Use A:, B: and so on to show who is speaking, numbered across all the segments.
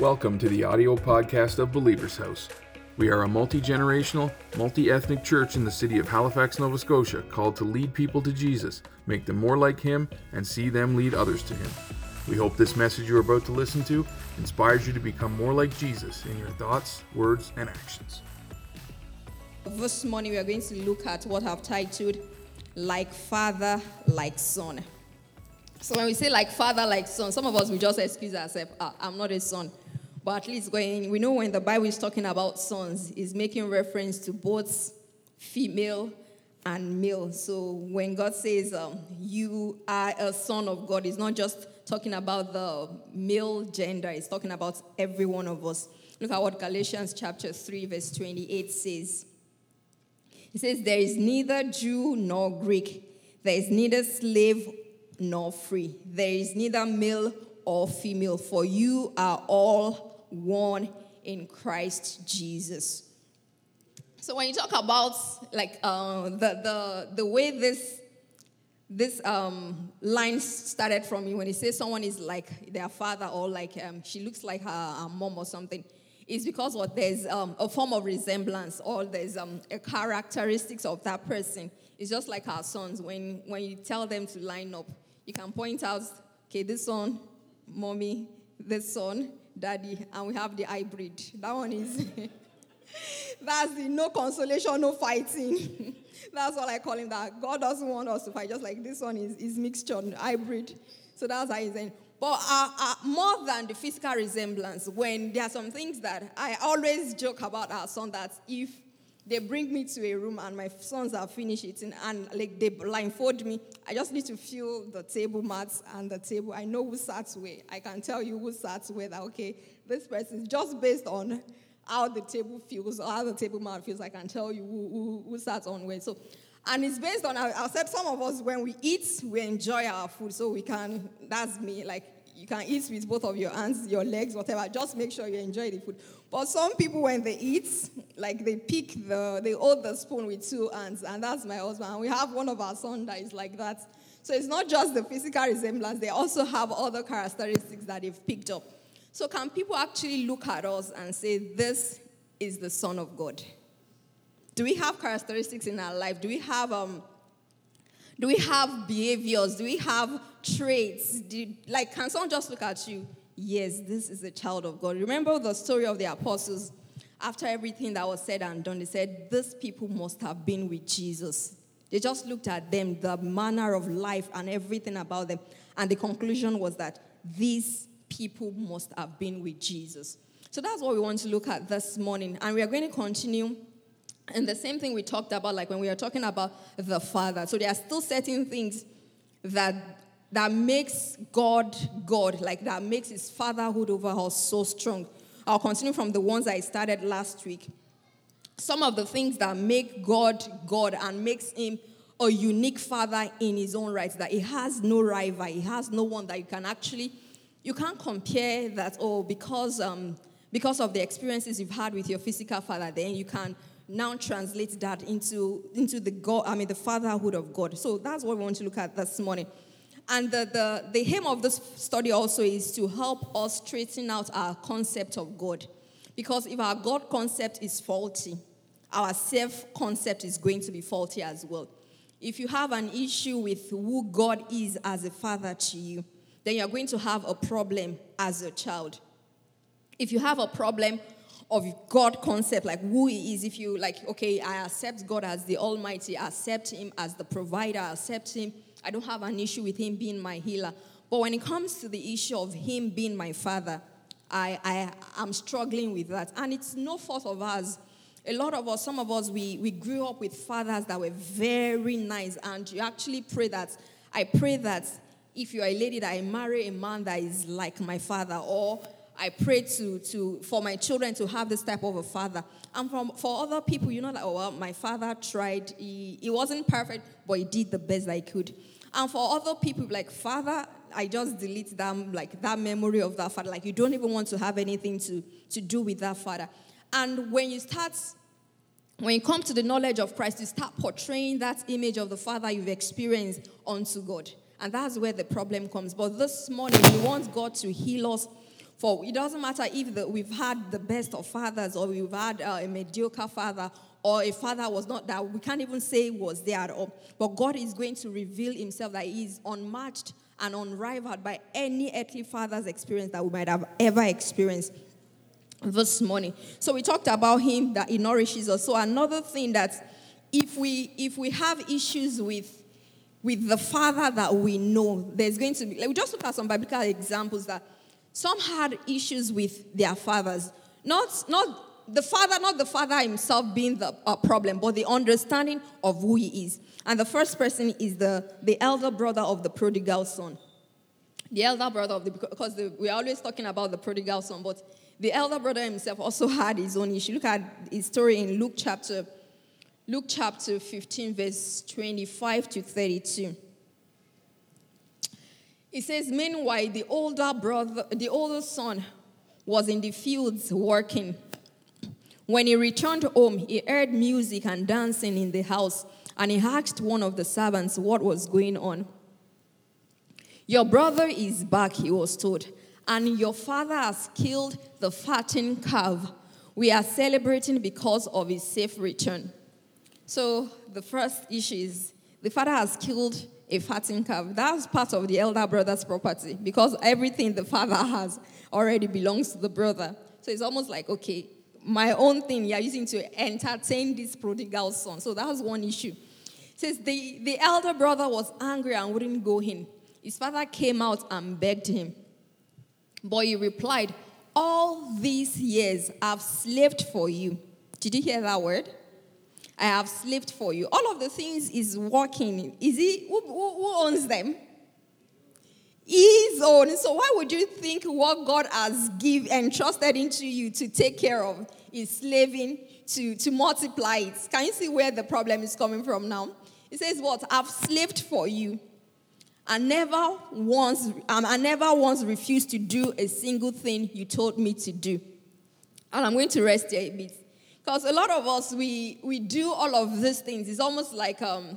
A: Welcome to the audio podcast of Believer's House. We are a multi generational, multi ethnic church in the city of Halifax, Nova Scotia, called to lead people to Jesus, make them more like Him, and see them lead others to Him. We hope this message you're about to listen to inspires you to become more like Jesus in your thoughts, words, and actions.
B: This morning we are going to look at what I've titled Like Father, Like Son. So when we say like father, like son, some of us will just excuse ourselves. Ah, I'm not a son. But at least when we know when the Bible is talking about sons, is making reference to both female and male. So when God says um, you are a son of God, it's not just talking about the male gender, it's talking about every one of us. Look at what Galatians chapter 3, verse 28 says. It says, There is neither Jew nor Greek, there is neither slave nor free, there is neither male or female, for you are all one in Christ Jesus. So when you talk about like uh, the, the, the way this, this um, line started from me, when it says someone is like their father or like um, she looks like her, her mom or something, is because what there's um, a form of resemblance or there's um, a characteristics of that person. It's just like our sons. When, when you tell them to line up, you can point out, okay, this one, mommy, this son, daddy, and we have the hybrid. That one is, that's the no consolation, no fighting. that's what I call him that. God doesn't want us to fight, just like this one is, is mixture, hybrid. So that's how he's saying. But uh, uh, more than the physical resemblance, when there are some things that I always joke about our son that if they bring me to a room and my sons are finished eating and like they blindfold me, I just need to feel the table mats and the table. I know who sat where. I can tell you who sat where that, okay, this person, just based on how the table feels or how the table mat feels, I can tell you who, who, who sat on where. So and it's based on, I said some of us, when we eat, we enjoy our food. So we can, that's me, like you can eat with both of your hands, your legs, whatever. Just make sure you enjoy the food. But some people, when they eat, like they pick the, they hold the spoon with two hands. And that's my husband. And we have one of our sons that is like that. So it's not just the physical resemblance, they also have other characteristics that they've picked up. So can people actually look at us and say, this is the Son of God? Do we have characteristics in our life? Do we have um, do we have behaviors? Do we have traits? Do, like, can someone just look at you? Yes, this is a child of God. Remember the story of the apostles? After everything that was said and done, they said, These people must have been with Jesus. They just looked at them, the manner of life and everything about them. And the conclusion was that these people must have been with Jesus. So that's what we want to look at this morning. And we are going to continue and the same thing we talked about, like when we are talking about the Father. So there are still certain things that that makes God God, like that makes his fatherhood over us so strong. I'll continue from the ones I started last week. Some of the things that make God God and makes him a unique father in his own right, that he has no rival, he has no one that you can actually, you can't compare that, oh, because um, because of the experiences you've had with your physical father, then you can now translate that into, into the God, I mean the fatherhood of God. So that's what we want to look at this morning. And the, the, the aim of this study also is to help us straighten out our concept of God. Because if our God concept is faulty, our self concept is going to be faulty as well. If you have an issue with who God is as a father to you, then you're going to have a problem as a child. If you have a problem of God concept, like who He is. If you like, okay, I accept God as the Almighty, accept Him as the provider, accept Him. I don't have an issue with Him being my healer. But when it comes to the issue of Him being my Father, I, I am struggling with that. And it's no fault of us. A lot of us, some of us, we, we grew up with fathers that were very nice. And you actually pray that, I pray that if you're a lady, that I marry a man that is like my father, or I pray to, to, for my children to have this type of a father. And from, for other people, you know, like, oh, well, my father tried. He, he wasn't perfect, but he did the best I could. And for other people, like, father, I just delete them, like that memory of that father. Like, you don't even want to have anything to, to do with that father. And when you start, when you come to the knowledge of Christ, you start portraying that image of the father you've experienced onto God. And that's where the problem comes. But this morning, we want God to heal us For it doesn't matter if the, we've had the best of fathers or we've had uh, a mediocre father or a father was not that we can't even say was there at all. But God is going to reveal himself that he is unmatched and unrivaled by any earthly father's experience that we might have ever experienced this morning. So we talked about him that he nourishes us. So another thing that if we if we have issues with with the father that we know, there's going to be like we just look at some biblical examples that some had issues with their fathers. Not not the father, not the father himself being the uh, problem, but the understanding of who he is. And the first person is the, the elder brother of the prodigal son. The elder brother of the, because the, we're always talking about the prodigal son, but the elder brother himself also had his own issue. Look at his story in Luke chapter, Luke chapter 15, verse 25 to 32. It says, Meanwhile, the older brother, the older son was in the fields working. When he returned home, he heard music and dancing in the house, and he asked one of the servants what was going on. Your brother is back, he was told, and your father has killed the fattened calf. We are celebrating because of his safe return. So, the first issue is the father has killed a fattened calf. That's part of the elder brother's property because everything the father has already belongs to the brother. So, it's almost like, okay, my own thing you're using to entertain this prodigal son. So that's one issue. It says the, the elder brother was angry and wouldn't go in. His father came out and begged him. But he replied, All these years I've slaved for you. Did you hear that word? I have slaved for you. All of the things is working. Is he who, who, who owns them? his own. So why would you think what God has give entrusted into you to take care of is slaving to, to multiply it? Can you see where the problem is coming from now? It says, What? I've slaved for you. I never once um, I never once refused to do a single thing you told me to do. And I'm going to rest here a bit. Because a lot of us we we do all of these things. It's almost like um,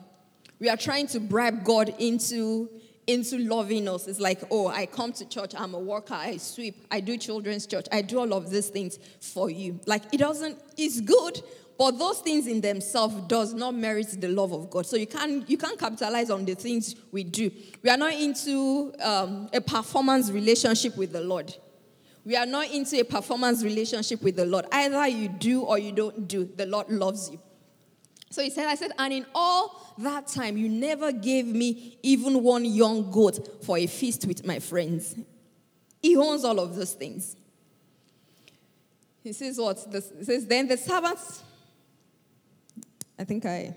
B: we are trying to bribe God into into loving us. It's like, oh, I come to church, I'm a worker, I sweep, I do children's church, I do all of these things for you. Like it doesn't, it's good, but those things in themselves does not merit the love of God. So you can't you can't capitalize on the things we do. We are not into um, a performance relationship with the Lord. We are not into a performance relationship with the Lord. Either you do or you don't do. The Lord loves you. So he said, I said, and in all that time, you never gave me even one young goat for a feast with my friends. He owns all of those things. He says, what? This, he says, then the servants, I think I,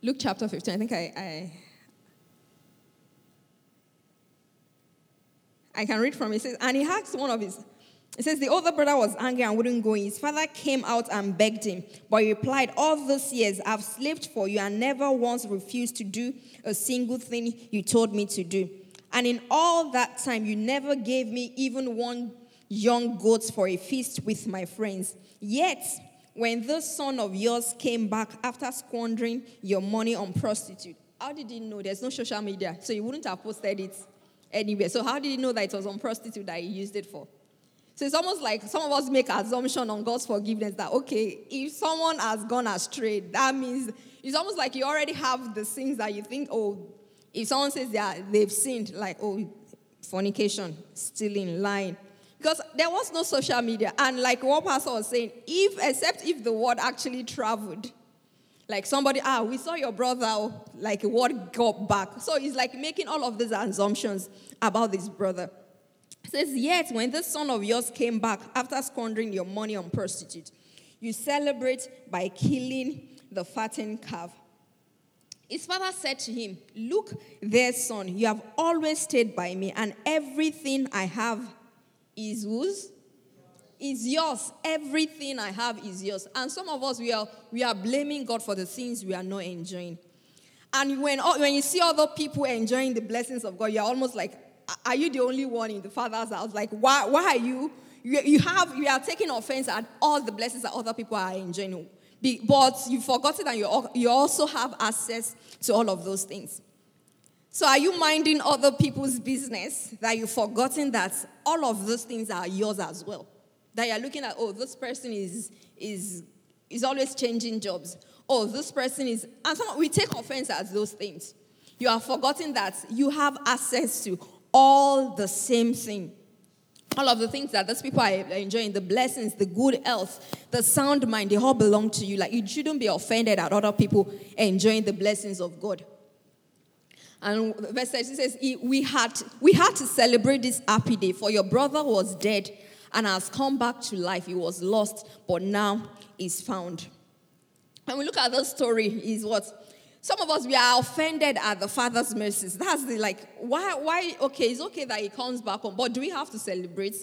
B: Luke chapter 15, I think I, I, I can read from it. It says, and he asked one of his it says the older brother was angry and wouldn't go in. His father came out and begged him, but he replied, All those years I've slaved for you and never once refused to do a single thing you told me to do. And in all that time, you never gave me even one young goat for a feast with my friends. Yet, when this son of yours came back after squandering your money on prostitute, how did he know? There's no social media, so he wouldn't have posted it anywhere. So, how did he know that it was on prostitute that he used it for? So it's almost like some of us make assumption on God's forgiveness that okay, if someone has gone astray, that means it's almost like you already have the things that you think, oh, if someone says that they've sinned, like oh, fornication, stealing, lying. Because there was no social media. And like what Pastor was saying, if except if the word actually traveled. Like somebody, ah, we saw your brother, oh, like what got back. So it's like making all of these assumptions about this brother. It says, Yet when this son of yours came back after squandering your money on prostitutes, you celebrate by killing the fattened calf. His father said to him, Look there, son, you have always stayed by me, and everything I have is whose? Is yours. Everything I have is yours. And some of us, we are, we are blaming God for the things we are not enjoying. And when, oh, when you see other people enjoying the blessings of God, you're almost like, are you the only one in the father's house? Like, why, why are you, you, you have, you are taking offense at all the blessings that other people are enjoying. But you've forgotten that you, you also have access to all of those things. So, are you minding other people's business that you've forgotten that all of those things are yours as well? That you're looking at, oh, this person is, is, is always changing jobs. Oh, this person is, and some, we take offense at those things. You are forgotten that you have access to all the same thing. All of the things that those people are enjoying, the blessings, the good health, the sound mind, they all belong to you. Like you shouldn't be offended at other people enjoying the blessings of God. And verse 13 says, we had, we had to celebrate this happy day, for your brother was dead and has come back to life. He was lost, but now is found. And we look at the story, is what some of us we are offended at the father's mercies. That's the like, why, why, okay, it's okay that he comes back home, but do we have to celebrate?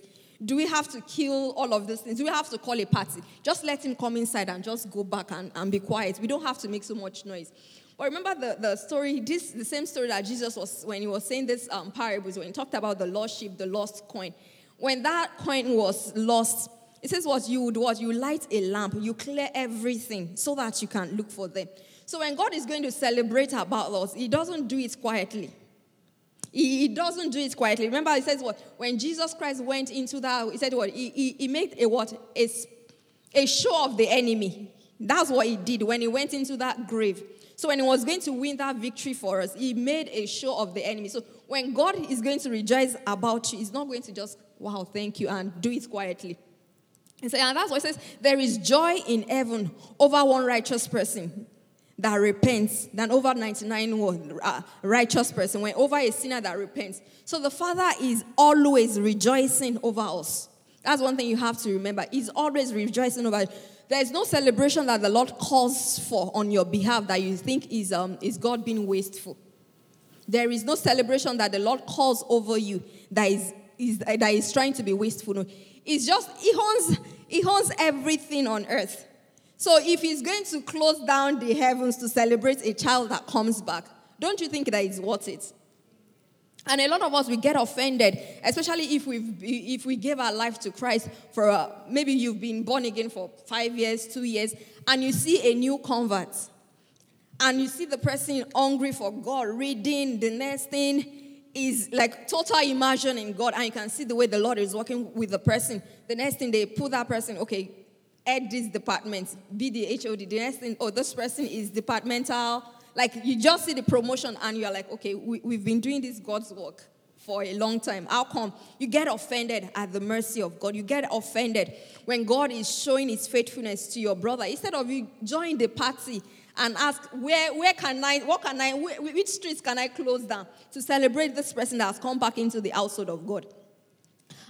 B: Do we have to kill all of these things? Do we have to call a party? Just let him come inside and just go back and, and be quiet. We don't have to make so much noise. But remember the, the story, this the same story that Jesus was when he was saying this um, parables, when he talked about the lost sheep, the lost coin. When that coin was lost, it says what you would what you light a lamp, you clear everything so that you can look for them. So when God is going to celebrate about us, He doesn't do it quietly. He, doesn't do it quietly. Remember, He says what when Jesus Christ went into that, He said what He, he, he made a what a, a show of the enemy. That's what He did when He went into that grave. So when he was going to win that victory for us, he made a show of the enemy. So when God is going to rejoice about you, he's not going to just, wow, thank you, and do it quietly. And, so, and that's why it says, there is joy in heaven over one righteous person that repents than over 99 uh, righteous person, when over a sinner that repents. So the Father is always rejoicing over us. That's one thing you have to remember. He's always rejoicing over there is no celebration that the Lord calls for on your behalf that you think is, um, is God being wasteful. There is no celebration that the Lord calls over you that is, is, that is trying to be wasteful. No. It's just, He owns, he owns everything on earth. So if He's going to close down the heavens to celebrate a child that comes back, don't you think that it's worth it? And a lot of us, we get offended, especially if, we if we give our life to Christ for uh, maybe you've been born again for five years, two years, and you see a new convert. And you see the person hungry for God, reading, the next thing is like total immersion in God. And you can see the way the Lord is working with the person. The next thing they put that person, okay, add this department, be the HOD. The next thing, oh, this person is departmental like you just see the promotion and you're like, okay, we, we've been doing this God's work for a long time. How come? You get offended at the mercy of God. You get offended when God is showing his faithfulness to your brother. Instead of you join the party and ask, where, where can I, what can I, which streets can I close down to celebrate this person that has come back into the household of God?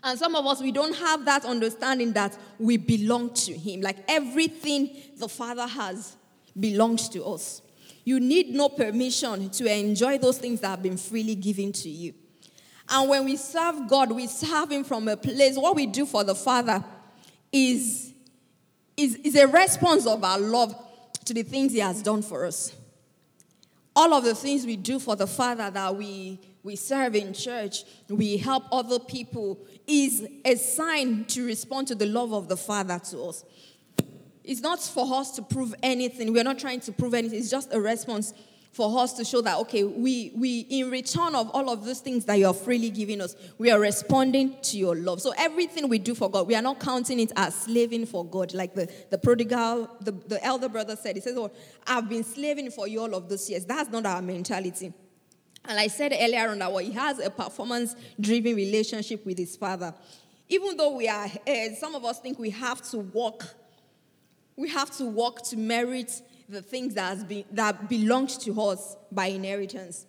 B: And some of us, we don't have that understanding that we belong to Him. Like everything the Father has belongs to us. You need no permission to enjoy those things that have been freely given to you. And when we serve God, we serve Him from a place. What we do for the Father is, is, is a response of our love to the things He has done for us. All of the things we do for the Father that we, we serve in church, we help other people, is a sign to respond to the love of the Father to us. It's not for us to prove anything. We're not trying to prove anything. It's just a response for us to show that, okay, we, we, in return of all of those things that you're freely giving us, we are responding to your love. So everything we do for God, we are not counting it as slaving for God. Like the, the prodigal, the, the elder brother said, he says, oh, I've been slaving for you all of those years. That's not our mentality. And I said earlier on that well, he has a performance driven relationship with his father. Even though we are, uh, some of us think we have to walk we have to work to merit the things that, been, that belongs to us by inheritance.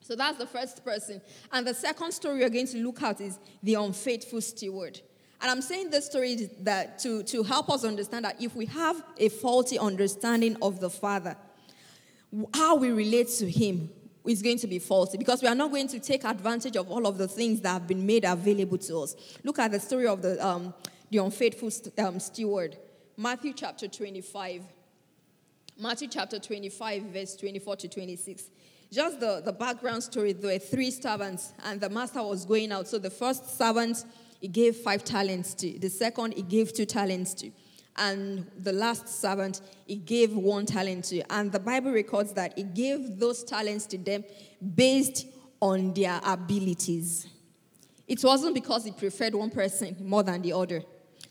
B: So that's the first person. And the second story we're going to look at is the unfaithful steward. And I'm saying this story that to, to help us understand that if we have a faulty understanding of the Father, how we relate to Him is going to be faulty because we are not going to take advantage of all of the things that have been made available to us. Look at the story of the, um, the unfaithful st- um, steward. Matthew chapter 25. Matthew chapter 25, verse 24 to 26. Just the, the background story there were three servants, and the master was going out. So the first servant, he gave five talents to. The second, he gave two talents to. and the last servant he gave one talent to. And the Bible records that he gave those talents to them based on their abilities. It wasn't because he preferred one person more than the other.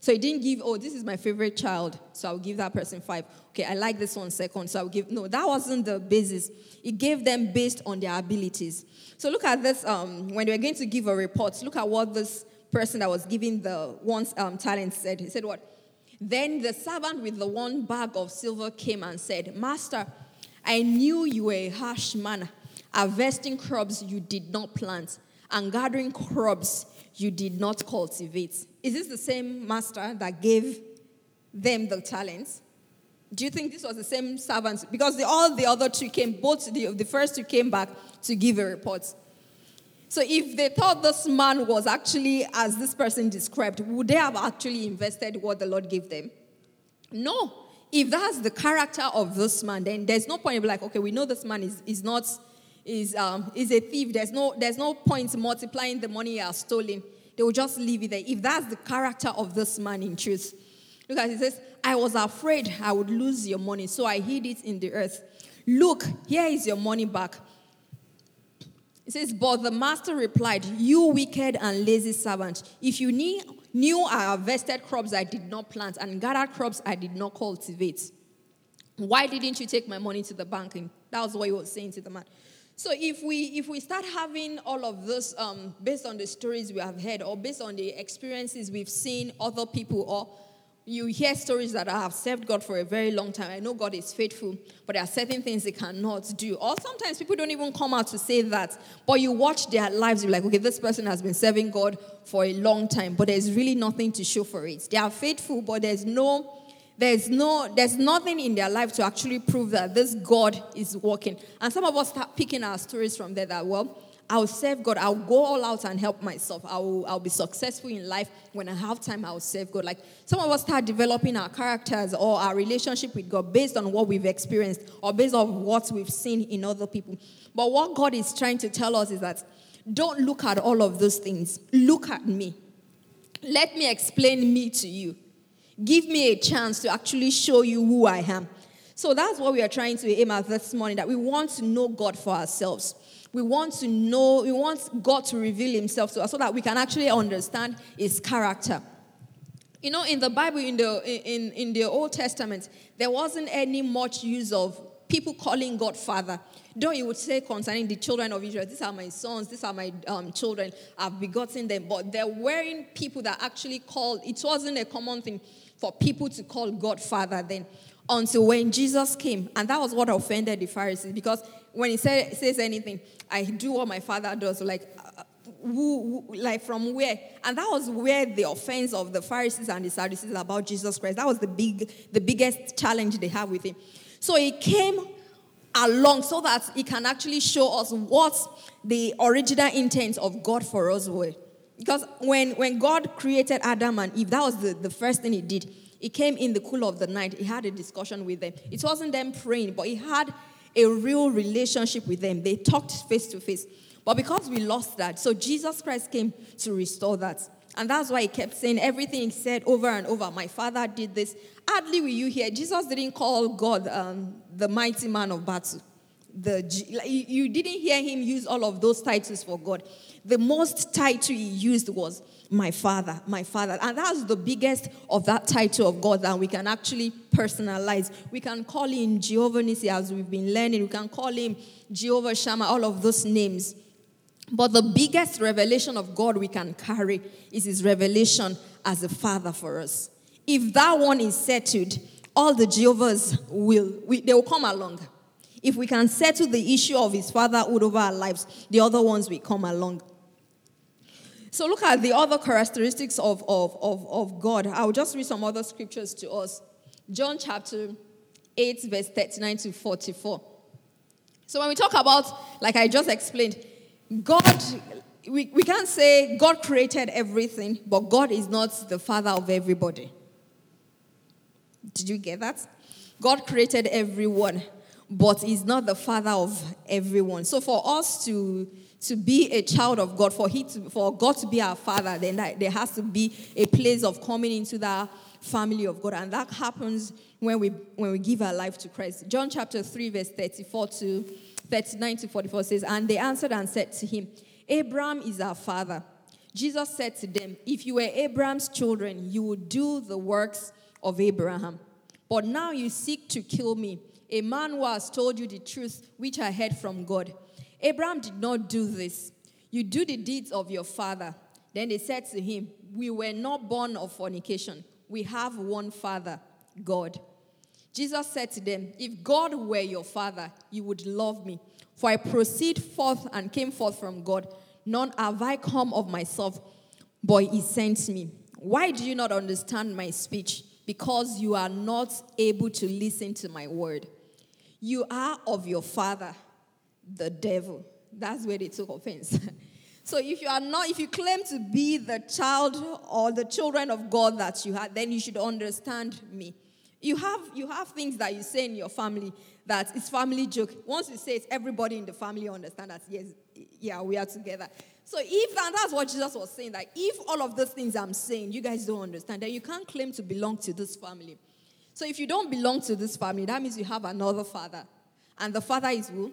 B: So he didn't give, oh, this is my favorite child, so I'll give that person five. Okay, I like this one second, so I'll give. No, that wasn't the basis. He gave them based on their abilities. So look at this. Um, when they were going to give a report, look at what this person that was giving the one um, talent said. He said, What? Then the servant with the one bag of silver came and said, Master, I knew you were a harsh man, harvesting crops you did not plant, and gathering crops you did not cultivate. Is this the same master that gave them the talents? Do you think this was the same servant? Because the, all the other two came, both the, the first two came back to give a report. So if they thought this man was actually as this person described, would they have actually invested what the Lord gave them? No. If that's the character of this man, then there's no point in like, okay, we know this man is, is not is um is a thief. There's no there's no point multiplying the money he has stolen. They will just leave it there. If that's the character of this man in truth. Look at it, says, I was afraid I would lose your money, so I hid it in the earth. Look, here is your money back. It says, But the master replied, You wicked and lazy servant, if you knew, knew I harvested crops I did not plant and gathered crops I did not cultivate, why didn't you take my money to the bank? And that was what he was saying to the man. So if we if we start having all of this um, based on the stories we have heard or based on the experiences we've seen other people or you hear stories that I have served God for a very long time. I know God is faithful, but there are certain things they cannot do. Or sometimes people don't even come out to say that, but you watch their lives, you're like, okay, this person has been serving God for a long time, but there's really nothing to show for it. They are faithful, but there's no there's no there's nothing in their life to actually prove that this God is working. And some of us start picking our stories from there that well, I'll serve God. I'll go all out and help myself. I'll, I'll be successful in life. When I have time, I'll serve God. Like some of us start developing our characters or our relationship with God based on what we've experienced or based on what we've seen in other people. But what God is trying to tell us is that don't look at all of those things. Look at me. Let me explain me to you. Give me a chance to actually show you who I am. So that's what we are trying to aim at this morning that we want to know God for ourselves. We want to know, we want God to reveal himself to us so that we can actually understand his character. You know, in the Bible, in the, in, in the Old Testament, there wasn't any much use of people calling God Father. Though you would say concerning the children of Israel, these are my sons, these are my um, children, I've begotten them. But there weren't people that actually called, it wasn't a common thing for people to call God Father then until when Jesus came. And that was what offended the Pharisees because when he say, says anything, I do what my father does, like, uh, who, who, like from where? And that was where the offense of the Pharisees and the Sadducees about Jesus Christ, that was the big, the biggest challenge they have with him. So he came along so that he can actually show us what the original intent of God for us were. Because when, when God created Adam and Eve, that was the, the first thing he did. He came in the cool of the night. He had a discussion with them. It wasn't them praying, but he had a real relationship with them. They talked face to face. But because we lost that, so Jesus Christ came to restore that. And that's why he kept saying everything he said over and over. My father did this. Hardly will you hear. Jesus didn't call God um, the mighty man of battle. The, you didn't hear him use all of those titles for God. The most title he used was my father, my father. And that's the biggest of that title of God that we can actually personalize. We can call him Jehovah Nissi as we've been learning. We can call him Jehovah Shammah, all of those names. But the biggest revelation of God we can carry is his revelation as a father for us. If that one is settled, all the Jehovah's will, we, they will come along. If we can settle the issue of his fatherhood over our lives, the other ones will come along. So look at the other characteristics of, of, of, of God. I'll just read some other scriptures to us. John chapter 8, verse 39 to 44. So when we talk about, like I just explained, God, we, we can't say God created everything, but God is not the father of everybody. Did you get that? God created everyone, but He's not the father of everyone. So for us to to be a child of God, for, he to, for God to be our father, then that, there has to be a place of coming into that family of God. And that happens when we, when we give our life to Christ. John chapter 3, verse 34 to 39 to 44 says, And they answered and said to him, Abraham is our father. Jesus said to them, If you were Abraham's children, you would do the works of Abraham. But now you seek to kill me, a man who has told you the truth which I heard from God. Abraham did not do this. You do the deeds of your father. Then they said to him, We were not born of fornication. We have one father, God. Jesus said to them, If God were your father, you would love me. For I proceed forth and came forth from God. None have I come of myself, but he sent me. Why do you not understand my speech? Because you are not able to listen to my word. You are of your father, the devil. That's where they took offense. so if you are not, if you claim to be the child or the children of God that you have, then you should understand me. You have you have things that you say in your family that it's family joke. Once you say it, everybody in the family understand that yes, yeah, we are together. So if and that's what Jesus was saying, that if all of those things I'm saying, you guys don't understand, then you can't claim to belong to this family. So if you don't belong to this family, that means you have another father. And the father is who?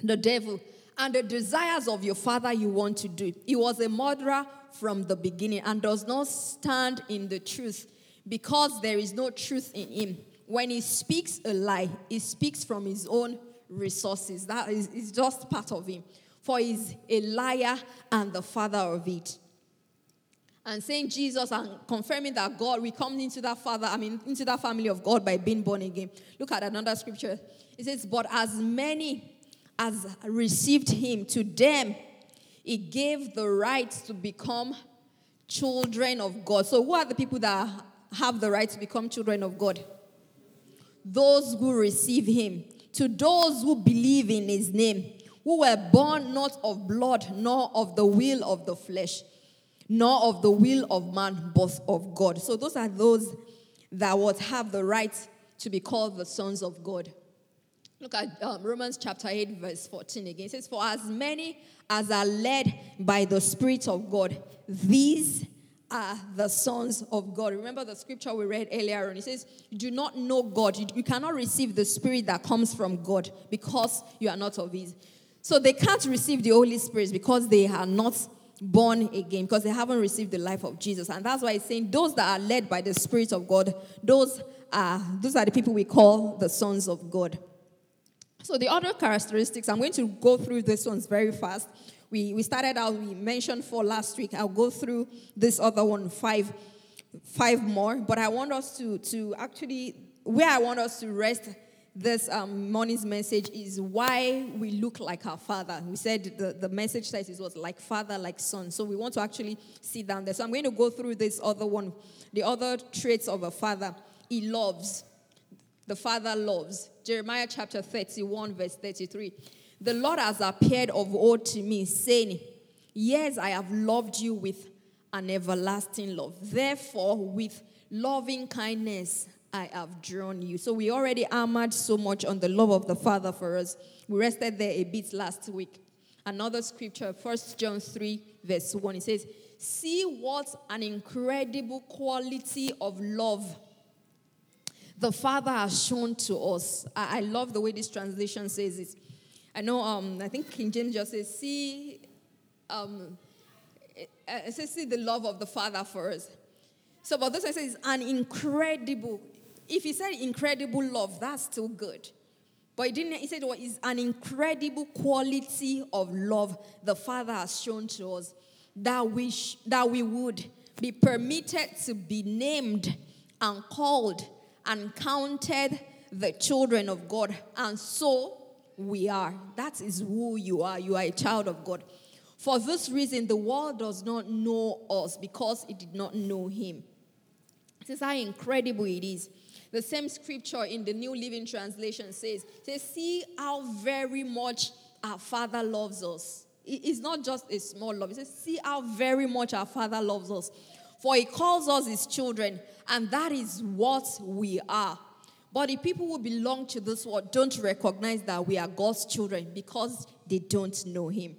B: The devil. And the desires of your father you want to do. He was a murderer from the beginning and does not stand in the truth because there is no truth in him. When he speaks a lie, he speaks from his own resources. That is, is just part of him. For he's a liar and the father of it. And saying Jesus and confirming that God, we come into that father, I mean, into that family of God by being born again. Look at another scripture. It says, But as many as received him, to them he gave the right to become children of God. So, who are the people that have the right to become children of God? Those who receive him. To those who believe in his name, who were born not of blood, nor of the will of the flesh, nor of the will of man, but of God. So those are those that would have the right to be called the sons of God. Look at um, Romans chapter 8, verse 14 again. It says, For as many as are led by the Spirit of God, these are the sons of God. Remember the scripture we read earlier on. It says, You do not know God. You, you cannot receive the Spirit that comes from God because you are not of His. So they can't receive the Holy Spirit because they are not born again, because they haven't received the life of Jesus. And that's why it's saying those that are led by the Spirit of God, those are those are the people we call the sons of God. So the other characteristics, I'm going to go through these ones very fast. We, we started out, we mentioned four last week. I'll go through this other one, five, five more. But I want us to, to actually, where I want us to rest this um, morning's message is why we look like our father. We said the, the message says it was like father, like son. So we want to actually sit down there. So I'm going to go through this other one, the other traits of a father. He loves. The father loves. Jeremiah chapter 31, verse 33. The Lord has appeared of old to me, saying, Yes, I have loved you with an everlasting love. Therefore, with loving kindness, I have drawn you. So we already armored so much on the love of the Father for us. We rested there a bit last week. Another scripture, 1 John 3, verse 1, it says, See what an incredible quality of love the Father has shown to us. I, I love the way this translation says it. I know, um, I think King James just says, see, um, it, it says, see the love of the Father for us. So, but this one says, an incredible. If he said incredible love, that's still good. But he didn't, he said what is an incredible quality of love the Father has shown to us that we, sh- that we would be permitted to be named and called and counted the children of God. And so we are. That is who you are. You are a child of God. For this reason, the world does not know us because it did not know him. This is how incredible it is. The same scripture in the New Living Translation says, says See how very much our Father loves us. It's not just a small love. It says, See how very much our Father loves us. For he calls us his children, and that is what we are. But the people who belong to this world don't recognize that we are God's children because they don't know Him.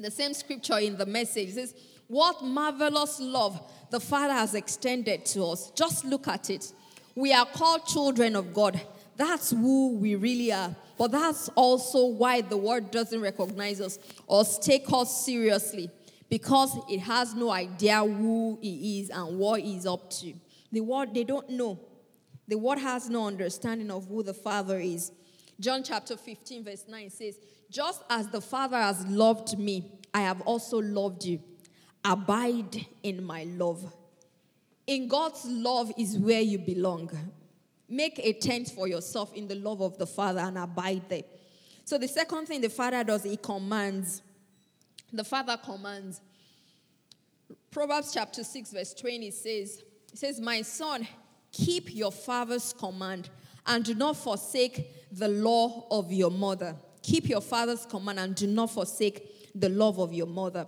B: The same scripture in the message says, What marvelous love the Father has extended to us. Just look at it. We are called children of God. That's who we really are. But that's also why the world doesn't recognize us or take us seriously because it has no idea who he is and what he's up to. The world, they don't know. The world has no understanding of who the Father is. John chapter 15, verse 9 says, Just as the Father has loved me, I have also loved you. Abide in my love. In God's love is where you belong. Make a tent for yourself in the love of the Father and abide there. So, the second thing the Father does, He commands. The Father commands. Proverbs chapter 6, verse 20 says, It says, My son, keep your father's command and do not forsake the law of your mother. Keep your father's command and do not forsake the love of your mother.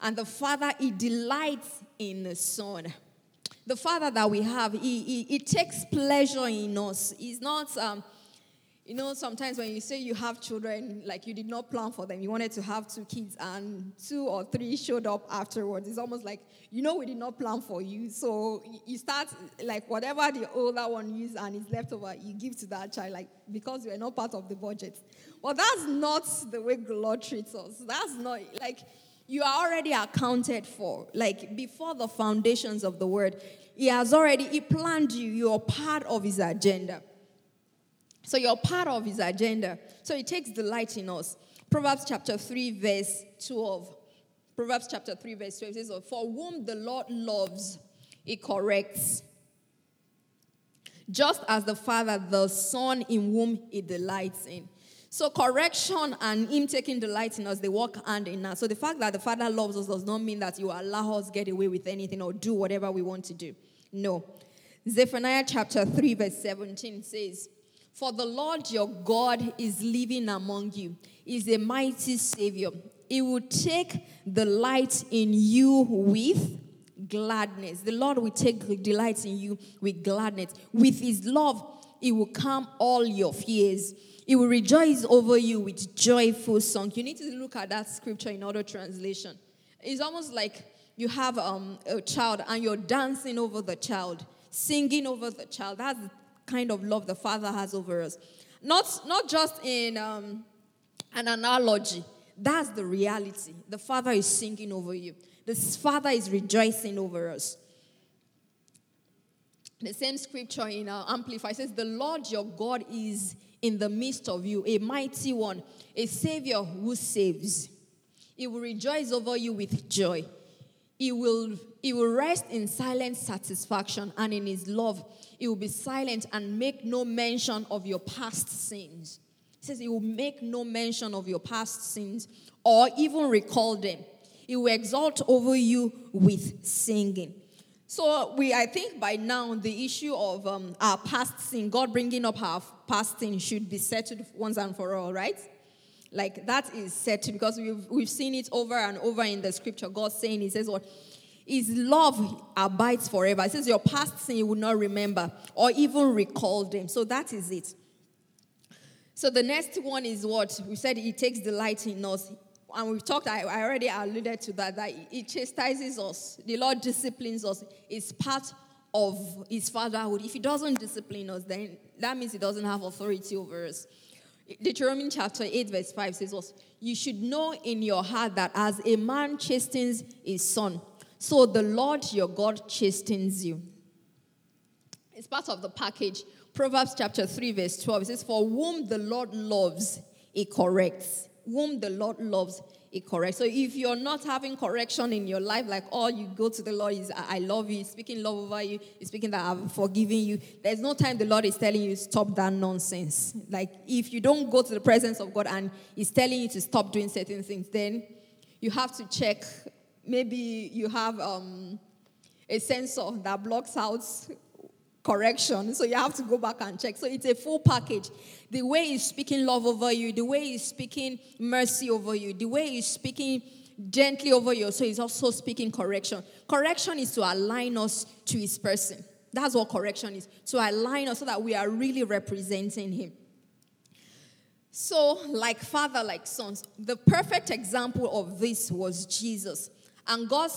B: And the father, he delights in the son the Father that we have, he, he, he takes pleasure in us. He's not, um, you know, sometimes when you say you have children, like you did not plan for them, you wanted to have two kids, and two or three showed up afterwards. It's almost like, you know, we did not plan for you. So you start, like, whatever the older one uses and is left over, you give to that child, like, because you are not part of the budget. Well, that's not the way God treats us. That's not, like, you are already accounted for. Like before the foundations of the world, He has already, He planned you. You're part of His agenda. So you're part of His agenda. So He takes delight in us. Proverbs chapter 3, verse 12. Proverbs chapter 3, verse 12 says, For whom the Lord loves, He corrects. Just as the Father, the Son in whom He delights in. So correction and him taking delight in us, they work hand in hand. So the fact that the Father loves us does not mean that you allow us get away with anything or do whatever we want to do. No. Zephaniah chapter 3, verse 17 says, For the Lord your God is living among you, is a mighty Savior. He will take delight in you with gladness. The Lord will take delight in you with gladness. With his love, he will calm all your fears. He will rejoice over you with joyful song. You need to look at that scripture in other translation. It's almost like you have um, a child and you're dancing over the child, singing over the child. That's the kind of love the Father has over us. Not, not just in um, an analogy, that's the reality. The Father is singing over you, the Father is rejoicing over us. The same scripture in uh, Amplify says, The Lord your God is in the midst of you, a mighty one, a Savior who saves. He will rejoice over you with joy. He will, he will rest in silent satisfaction and in his love. He will be silent and make no mention of your past sins. He says he will make no mention of your past sins or even recall them. He will exalt over you with singing. So we, I think by now the issue of um, our past sin, God bringing up our past sin, should be settled once and for all, right? Like that is settled because we've we've seen it over and over in the scripture. God saying, He says, "What His love abides forever." It says, "Your past sin you will not remember or even recall them." So that is it. So the next one is what we said. He takes delight in us and we've talked, I, I already alluded to that, that it chastises us. The Lord disciplines us. It's part of his fatherhood. If he doesn't discipline us, then that means he doesn't have authority over us. Deuteronomy chapter 8, verse 5 says, us, You should know in your heart that as a man chastens his son, so the Lord your God chastens you. It's part of the package. Proverbs chapter 3, verse 12 it says, For whom the Lord loves, he corrects whom the Lord loves, he corrects. So if you're not having correction in your life, like all you go to the Lord is, I love you, speaking love over you, he's speaking that I've forgiven you. There's no time the Lord is telling you stop that nonsense. Like if you don't go to the presence of God and he's telling you to stop doing certain things, then you have to check. Maybe you have um, a sensor that blocks out correction. So you have to go back and check. So it's a full package. The way he's speaking love over you, the way he's speaking mercy over you, the way he's speaking gently over you. So he's also speaking correction. Correction is to align us to his person. That's what correction is to align us so that we are really representing him. So, like father, like sons, the perfect example of this was Jesus. And God,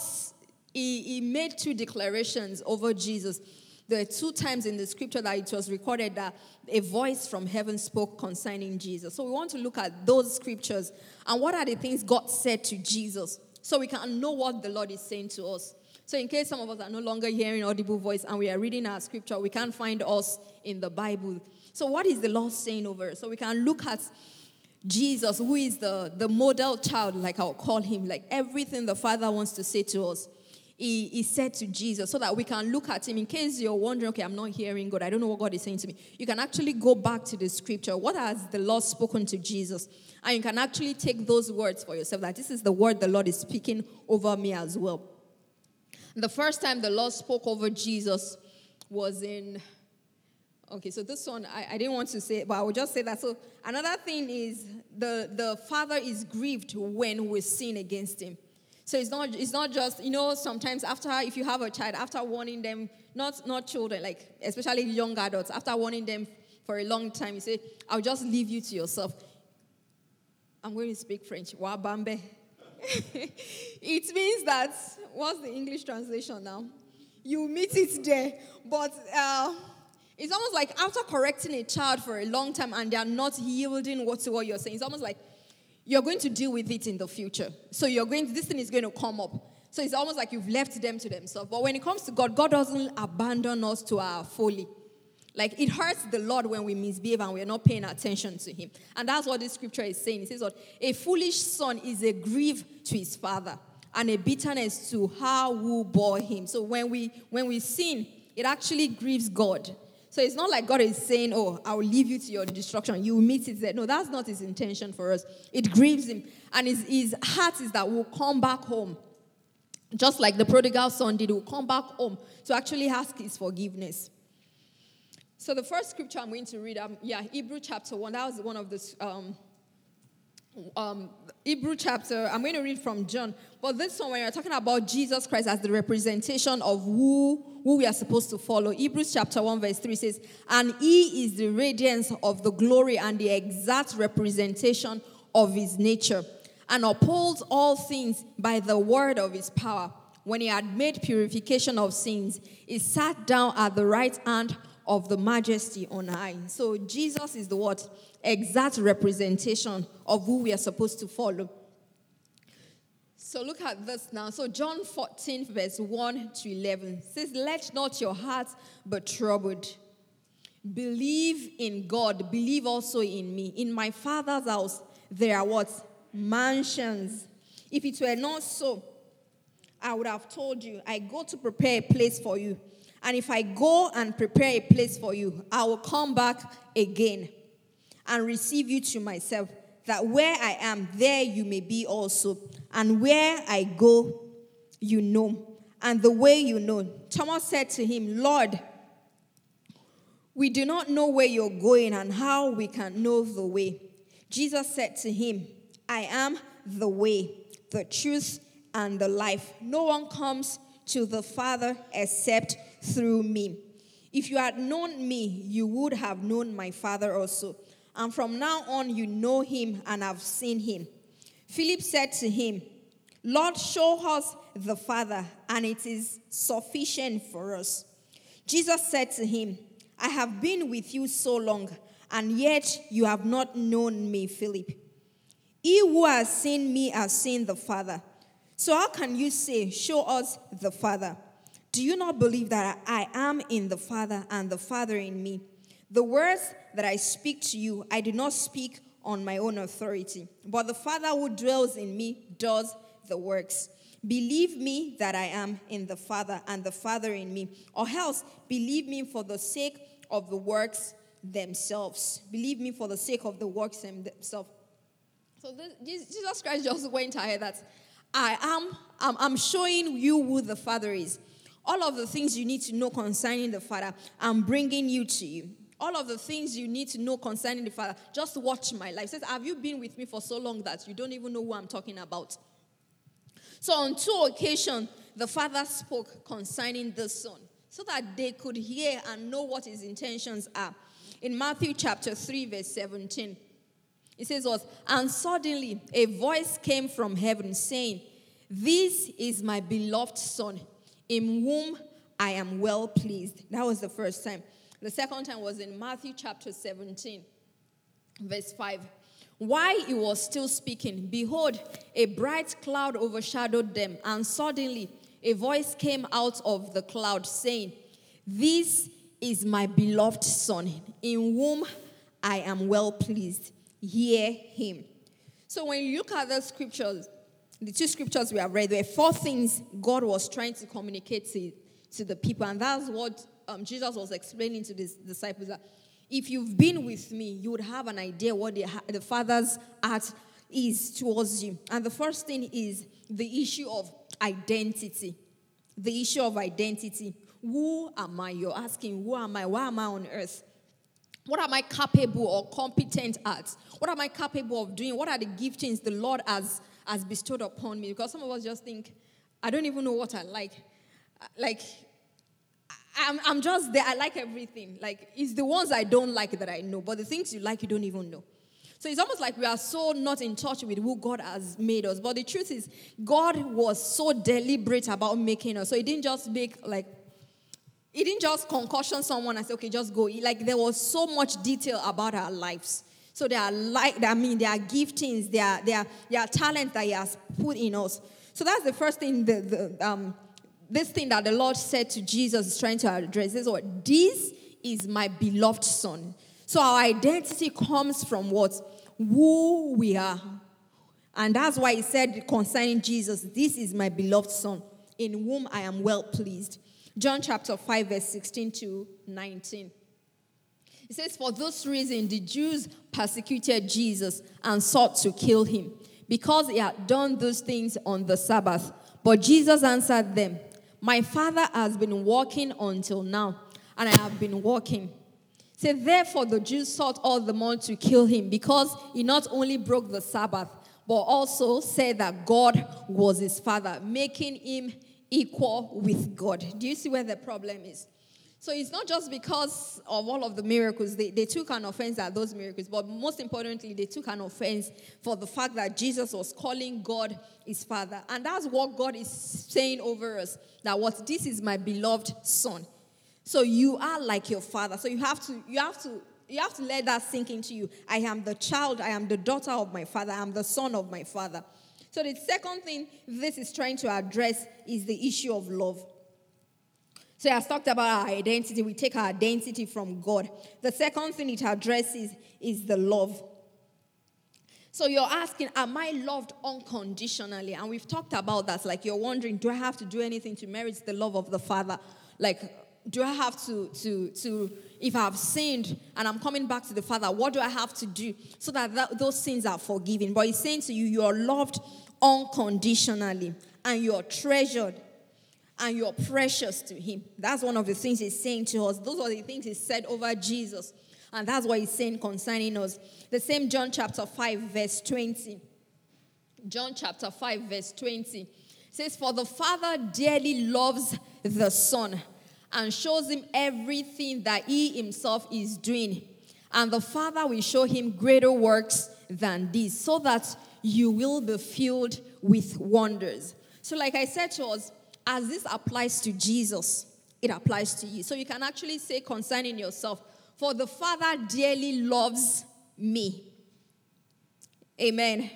B: he, he made two declarations over Jesus. There are two times in the scripture that it was recorded that a voice from heaven spoke concerning Jesus. So we want to look at those scriptures and what are the things God said to Jesus so we can know what the Lord is saying to us. So, in case some of us are no longer hearing audible voice and we are reading our scripture, we can't find us in the Bible. So, what is the Lord saying over? So, we can look at Jesus, who is the, the model child, like I'll call him, like everything the Father wants to say to us. He, he said to Jesus so that we can look at him in case you're wondering, okay, I'm not hearing God. I don't know what God is saying to me. You can actually go back to the scripture. What has the Lord spoken to Jesus? And you can actually take those words for yourself that this is the word the Lord is speaking over me as well. The first time the Lord spoke over Jesus was in Okay, so this one I, I didn't want to say, but I will just say that. So another thing is the the father is grieved when we sin against him. So it's not it's not just you know sometimes after if you have a child after warning them not not children like especially young adults after warning them for a long time you say I'll just leave you to yourself. I'm going to speak French. Wabambe. it means that what's the English translation now? You meet it there, but. Uh, it's almost like after correcting a child for a long time and they're not yielding what to what you're saying, it's almost like you're going to deal with it in the future. So you're going, this thing is going to come up. So it's almost like you've left them to themselves. But when it comes to God, God doesn't abandon us to our folly. Like it hurts the Lord when we misbehave and we're not paying attention to Him. And that's what this scripture is saying. It says what a foolish son is a grief to his father and a bitterness to how who bore him. So when we when we sin, it actually grieves God. So it's not like God is saying, Oh, I will leave you to your destruction. You will meet it there. No, that's not his intention for us. It grieves him. And his, his heart is that we'll come back home. Just like the prodigal son did, we'll come back home to actually ask his forgiveness. So the first scripture I'm going to read, um, yeah, Hebrew chapter 1. That was one of the um, um, Hebrew chapter. I'm going to read from John. But this one, when you're talking about Jesus Christ as the representation of who, who we are supposed to follow, Hebrews chapter 1, verse 3 says, And he is the radiance of the glory and the exact representation of his nature, and upholds all things by the word of his power. When he had made purification of sins, he sat down at the right hand of the majesty on high. So Jesus is the what? Exact representation of who we are supposed to follow. So look at this now. So John 14, verse 1 to 11 says, Let not your heart be troubled. Believe in God, believe also in me. In my father's house there are what? Mansions. If it were not so, I would have told you, I go to prepare a place for you. And if I go and prepare a place for you, I will come back again and receive you to myself, that where I am, there you may be also. And where I go, you know, and the way you know. Thomas said to him, Lord, we do not know where you're going and how we can know the way. Jesus said to him, I am the way, the truth, and the life. No one comes to the Father except through me. If you had known me, you would have known my Father also. And from now on, you know him and have seen him. Philip said to him, Lord, show us the Father, and it is sufficient for us. Jesus said to him, I have been with you so long, and yet you have not known me, Philip. He who has seen me has seen the Father. So how can you say, Show us the Father? Do you not believe that I am in the Father and the Father in me? The words that I speak to you, I do not speak on my own authority, but the Father who dwells in me does the works. Believe me that I am in the Father and the Father in me, or else believe me for the sake of the works themselves. Believe me for the sake of the works themselves. So this, Jesus Christ just went ahead that I am, I'm, I'm showing you who the Father is all of the things you need to know concerning the Father, I'm bringing you to you. All of the things you need to know concerning the Father, just watch my life. Says, Have you been with me for so long that you don't even know who I'm talking about? So, on two occasions, the Father spoke concerning the Son so that they could hear and know what his intentions are. In Matthew chapter 3, verse 17, It says was, and suddenly a voice came from heaven saying, This is my beloved son, in whom I am well pleased. That was the first time. The second time was in Matthew chapter 17, verse 5. While he was still speaking, behold, a bright cloud overshadowed them, and suddenly a voice came out of the cloud saying, This is my beloved Son, in whom I am well pleased. Hear him. So when you look at the scriptures, the two scriptures we have read, there are four things God was trying to communicate to, to the people, and that's what um, Jesus was explaining to his disciples. That if you've been with me, you would have an idea what the, the Father's heart is towards you. And the first thing is the issue of identity. The issue of identity. Who am I? You're asking, who am I? Why am I on earth? What am I capable or competent at? What am I capable of doing? What are the giftings the Lord has, has bestowed upon me? Because some of us just think, I don't even know what I like. Uh, like, I'm, I'm just there. I like everything. Like, it's the ones I don't like that I know, but the things you like, you don't even know. So it's almost like we are so not in touch with who God has made us. But the truth is, God was so deliberate about making us. So He didn't just make like, He didn't just concussion someone and say, okay, just go. Like there was so much detail about our lives. So there are like, I mean, there are giftings, there are, there are, there are talents that He has put in us. So that's the first thing the, the um, this thing that the Lord said to Jesus is trying to address this what this is my beloved son. So our identity comes from what? Who we are. And that's why he said concerning Jesus, This is my beloved son, in whom I am well pleased. John chapter 5, verse 16 to 19. It says, For this reason, the Jews persecuted Jesus and sought to kill him, because he had done those things on the Sabbath. But Jesus answered them, my father has been working until now, and I have been working. Say, therefore, the Jews sought all the more to kill him because he not only broke the Sabbath, but also said that God was his father, making him equal with God. Do you see where the problem is? So it's not just because of all of the miracles, they, they took an offense at those miracles, but most importantly, they took an offense for the fact that Jesus was calling God his father. And that's what God is saying over us that what this is my beloved son. So you are like your father. So you have to, you have to, you have to let that sink into you. I am the child, I am the daughter of my father, I am the son of my father. So the second thing this is trying to address is the issue of love. So I talked about our identity. We take our identity from God. The second thing it addresses is the love. So you're asking, am I loved unconditionally? And we've talked about that. Like you're wondering, do I have to do anything to merit the love of the Father? Like, do I have to, to, to, if I've sinned and I'm coming back to the Father, what do I have to do so that, that those sins are forgiven? But he's saying to you, you're loved unconditionally and you're treasured and you're precious to him. That's one of the things he's saying to us. Those are the things he said over Jesus. And that's what he's saying concerning us. The same John chapter 5, verse 20. John chapter 5, verse 20 says, For the Father dearly loves the Son and shows him everything that he himself is doing. And the Father will show him greater works than these, so that you will be filled with wonders. So, like I said to us, as this applies to Jesus, it applies to you. So you can actually say concerning yourself, for the Father dearly loves me. Amen.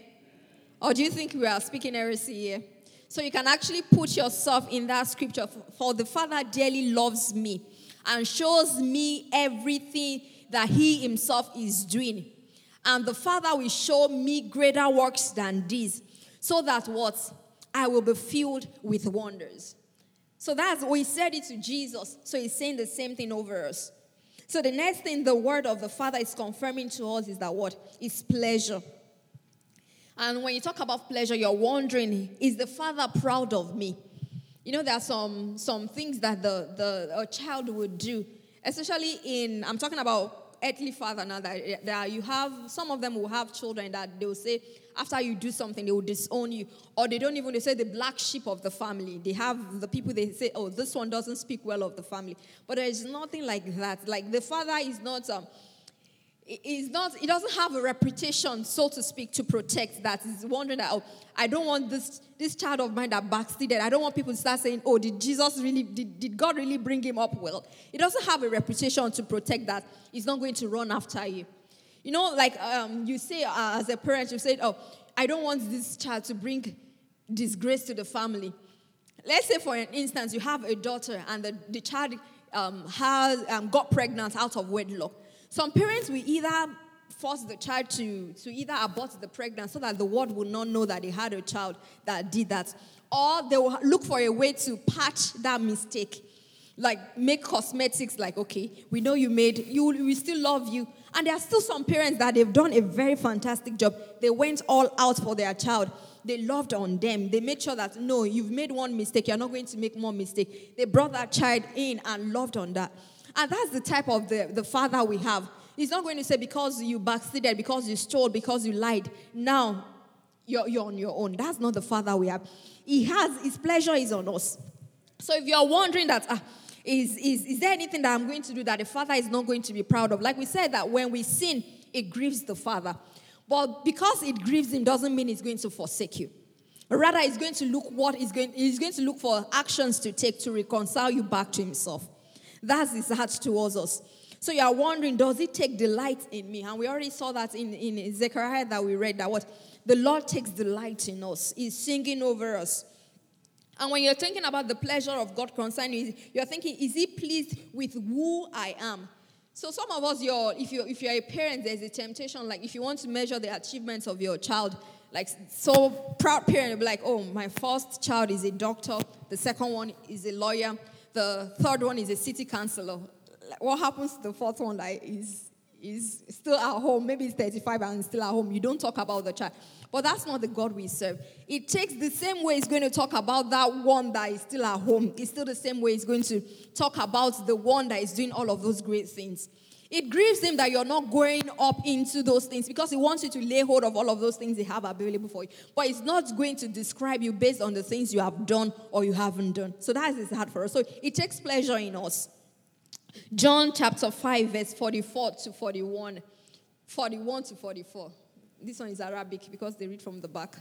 B: Or do you think we are speaking heresy here? So you can actually put yourself in that scripture. For the Father dearly loves me and shows me everything that He Himself is doing. And the Father will show me greater works than these, so that what? I will be filled with wonders. So that's we said it to Jesus. So he's saying the same thing over us. So the next thing the word of the Father is confirming to us is that what is pleasure. And when you talk about pleasure, you're wondering, is the Father proud of me? You know, there are some some things that the, the a child would do, especially in I'm talking about earthly father now that, that you have some of them will have children that they will say after you do something they will disown you. Or they don't even they say the black sheep of the family. They have the people they say oh this one doesn't speak well of the family. But there is nothing like that. Like the father is not um, is not it doesn't have a reputation so to speak to protect that. is wondering that oh i don't want this this child of mine that backslided. I don't want people to start saying oh did jesus really did, did god really bring him up well? It doesn't have a reputation to protect that. He's not going to run after you you know like um, you say uh, as a parent you say oh i don't want this child to bring disgrace to the family let's say for an instance you have a daughter and the, the child um, has um, got pregnant out of wedlock some parents will either force the child to, to either abort the pregnancy so that the world will not know that they had a child that did that. Or they will look for a way to patch that mistake. Like make cosmetics like, okay, we know you made, you, we still love you. And there are still some parents that they've done a very fantastic job. They went all out for their child. They loved on them. They made sure that, no, you've made one mistake. You're not going to make more mistake. They brought that child in and loved on that. And that's the type of the, the father we have. He's not going to say, because you backslided, because you stole, because you lied, now you're, you're on your own. That's not the father we have. He has, his pleasure is on us. So if you're wondering that, ah, is, is, is there anything that I'm going to do that the father is not going to be proud of? Like we said, that when we sin, it grieves the father. But because it grieves him doesn't mean he's going to forsake you. Rather, he's going to look what he's going, he's going to look for actions to take to reconcile you back to himself. That's his heart towards us. So you are wondering, does he take delight in me? And we already saw that in, in Zechariah that we read that what the Lord takes delight in us. He's singing over us. And when you're thinking about the pleasure of God concerning you, you're thinking, is he pleased with who I am? So some of us, you're, if, you if you're a parent, there's a temptation, like if you want to measure the achievements of your child, like so proud parent, will be like, oh, my first child is a doctor, the second one is a lawyer, the third one is a city councilor. What happens to the fourth one that is is still at home? Maybe it's 35 and still at home. You don't talk about the child. But that's not the God we serve. It takes the same way He's going to talk about that one that is still at home. It's still the same way He's going to talk about the one that is doing all of those great things. It grieves him that you're not going up into those things because he wants you to lay hold of all of those things he have available for you. But he's not going to describe you based on the things you have done or you haven't done. So that is heart for us. So it takes pleasure in us. John chapter 5, verse 44 to 41. 41 to 44. This one is Arabic because they read from the back.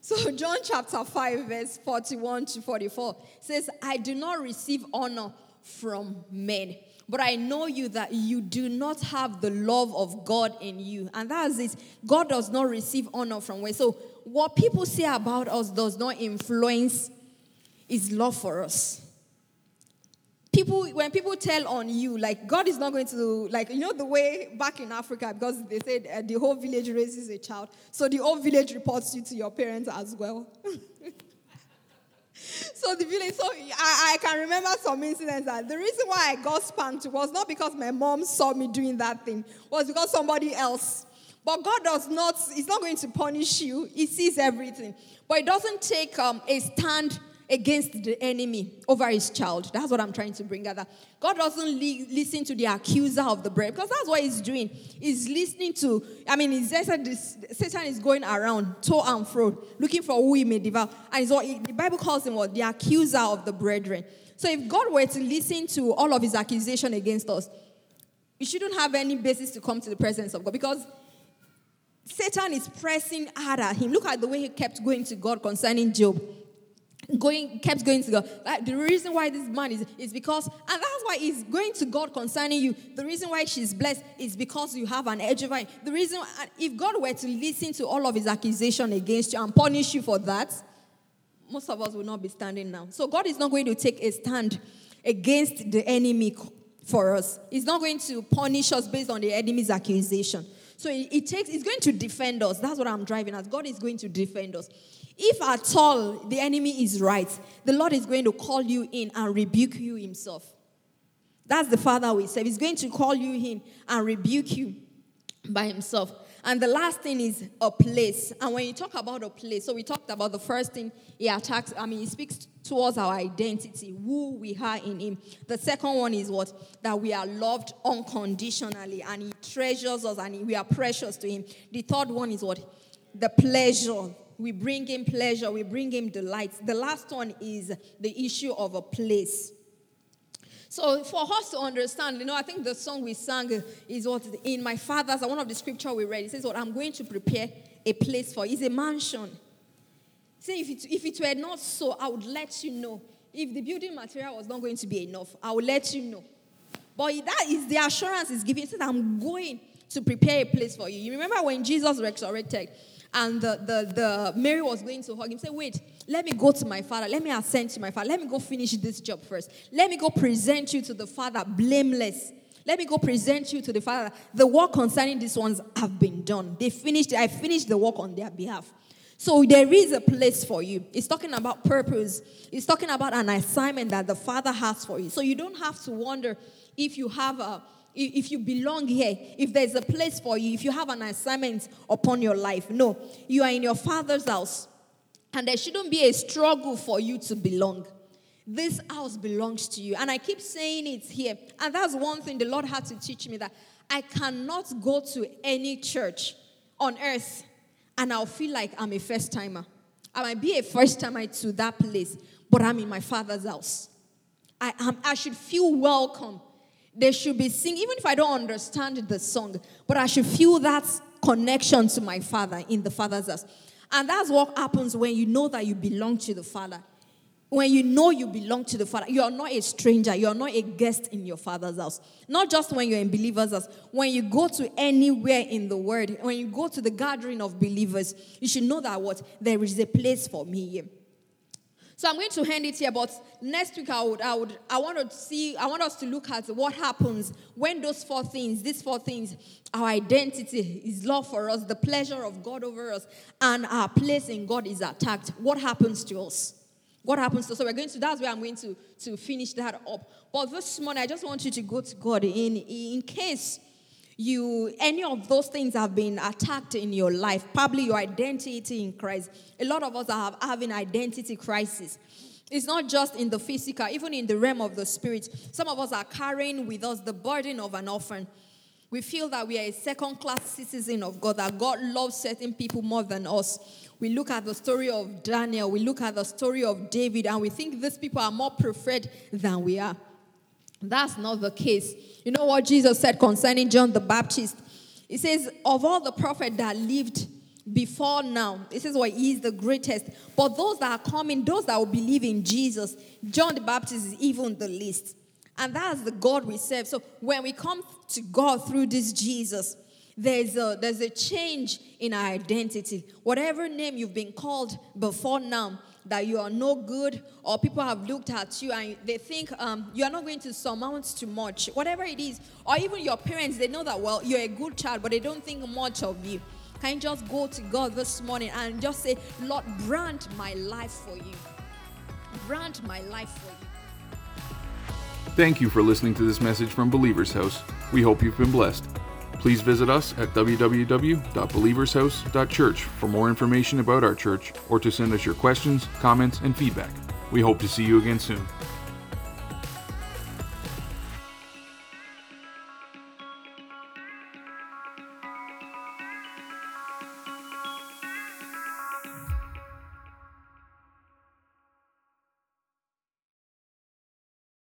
B: So, John chapter 5, verse 41 to 44 says, I do not receive honor from men but I know you that you do not have the love of God in you. And that is it. God does not receive honor from men. So what people say about us does not influence his love for us. People, when people tell on you, like God is not going to, like, you know, the way back in Africa, because they said uh, the whole village raises a child. So the whole village reports you to your parents as well. so the village, so I, I can remember some incidents that the reason why I got spanked was not because my mom saw me doing that thing, was because somebody else. But God does not, He's not going to punish you. He sees everything. But He doesn't take um, a stand against the enemy over his child. That's what I'm trying to bring out. God doesn't li- listen to the accuser of the bread because that's what he's doing. He's listening to, I mean, he's this, Satan is going around to and fro looking for who he may devour. And what the Bible calls him what? The accuser of the brethren. So if God were to listen to all of his accusation against us, we shouldn't have any basis to come to the presence of God because Satan is pressing hard at him. Look at the way he kept going to God concerning Job going kept going to God. Like, the reason why this man is is because, and that's why he's going to God concerning you. The reason why she's blessed is because you have an edge of it. The reason, if God were to listen to all of his accusation against you and punish you for that, most of us will not be standing now. So God is not going to take a stand against the enemy for us. He's not going to punish us based on the enemy's accusation. So it, it takes, it's going to defend us. That's what I'm driving at. God is going to defend us. If at all the enemy is right, the Lord is going to call you in and rebuke you himself. That's the Father we serve. He's going to call you in and rebuke you by himself. And the last thing is a place. And when you talk about a place, so we talked about the first thing he attacks, I mean, he speaks towards our identity, who we are in him. The second one is what? That we are loved unconditionally and he treasures us and we are precious to him. The third one is what? The pleasure we bring him pleasure, we bring him delight. The last one is the issue of a place. So for us to understand, you know, I think the song we sang is what in my father's, one of the scripture we read, it says what I'm going to prepare a place for. is a mansion. Say if it, if it were not so, I would let you know. If the building material was not going to be enough, I will let you know. But that is the assurance is given. Said, I'm going to prepare a place for you. You remember when Jesus resurrected and the, the, the Mary was going to hug him, say, Wait, let me go to my father. Let me ascend to my father. Let me go finish this job first. Let me go present you to the father blameless. Let me go present you to the father. The work concerning these ones have been done. They finished, I finished the work on their behalf. So there is a place for you. It's talking about purpose. It's talking about an assignment that the Father has for you. So you don't have to wonder if you have a if you belong here, if there's a place for you, if you have an assignment upon your life. No, you are in your father's house. And there shouldn't be a struggle for you to belong. This house belongs to you. And I keep saying it here. And that's one thing the Lord had to teach me that I cannot go to any church on earth and I'll feel like I'm a first timer. I might be a first timer to that place, but I'm in my father's house. I, am, I should feel welcome. They should be singing, even if I don't understand the song, but I should feel that connection to my father in the father's house. And that's what happens when you know that you belong to the father. When you know you belong to the Father, you are not a stranger, you are not a guest in your Father's house. Not just when you're in believers' house, when you go to anywhere in the world, when you go to the gathering of believers, you should know that what? There is a place for me here. So I'm going to hand it here, but next week I would, I would, I want to see, I want us to look at what happens when those four things, these four things, our identity is love for us, the pleasure of God over us, and our place in God is attacked. What happens to us? What happens to us? so we're going to that's where I'm going to to finish that up. But this morning I just want you to go to God in in case you any of those things have been attacked in your life, probably your identity in Christ. A lot of us are having identity crisis. It's not just in the physical, even in the realm of the spirit. Some of us are carrying with us the burden of an orphan. We feel that we are a second class citizen of God, that God loves certain people more than us. We look at the story of Daniel, we look at the story of David, and we think these people are more preferred than we are. That's not the case. You know what Jesus said concerning John the Baptist? He says, Of all the prophets that lived before now, this is why he is the greatest. But those that are coming, those that will believe in Jesus, John the Baptist is even the least. And that's the God we serve. So when we come to God through this Jesus, there's a, there's a change in our identity. Whatever name you've been called before now, that you are no good, or people have looked at you and they think um, you are not going to surmount too much, whatever it is, or even your parents, they know that, well, you're a good child, but they don't think much of you. Can you just go to God this morning and just say, Lord, brand my life for you? Brand my life for you.
A: Thank you for listening to this message from Believer's House. We hope you've been blessed. Please visit us at www.believershouse.church for more information about our church or to send us your questions, comments, and feedback. We hope to see you again soon.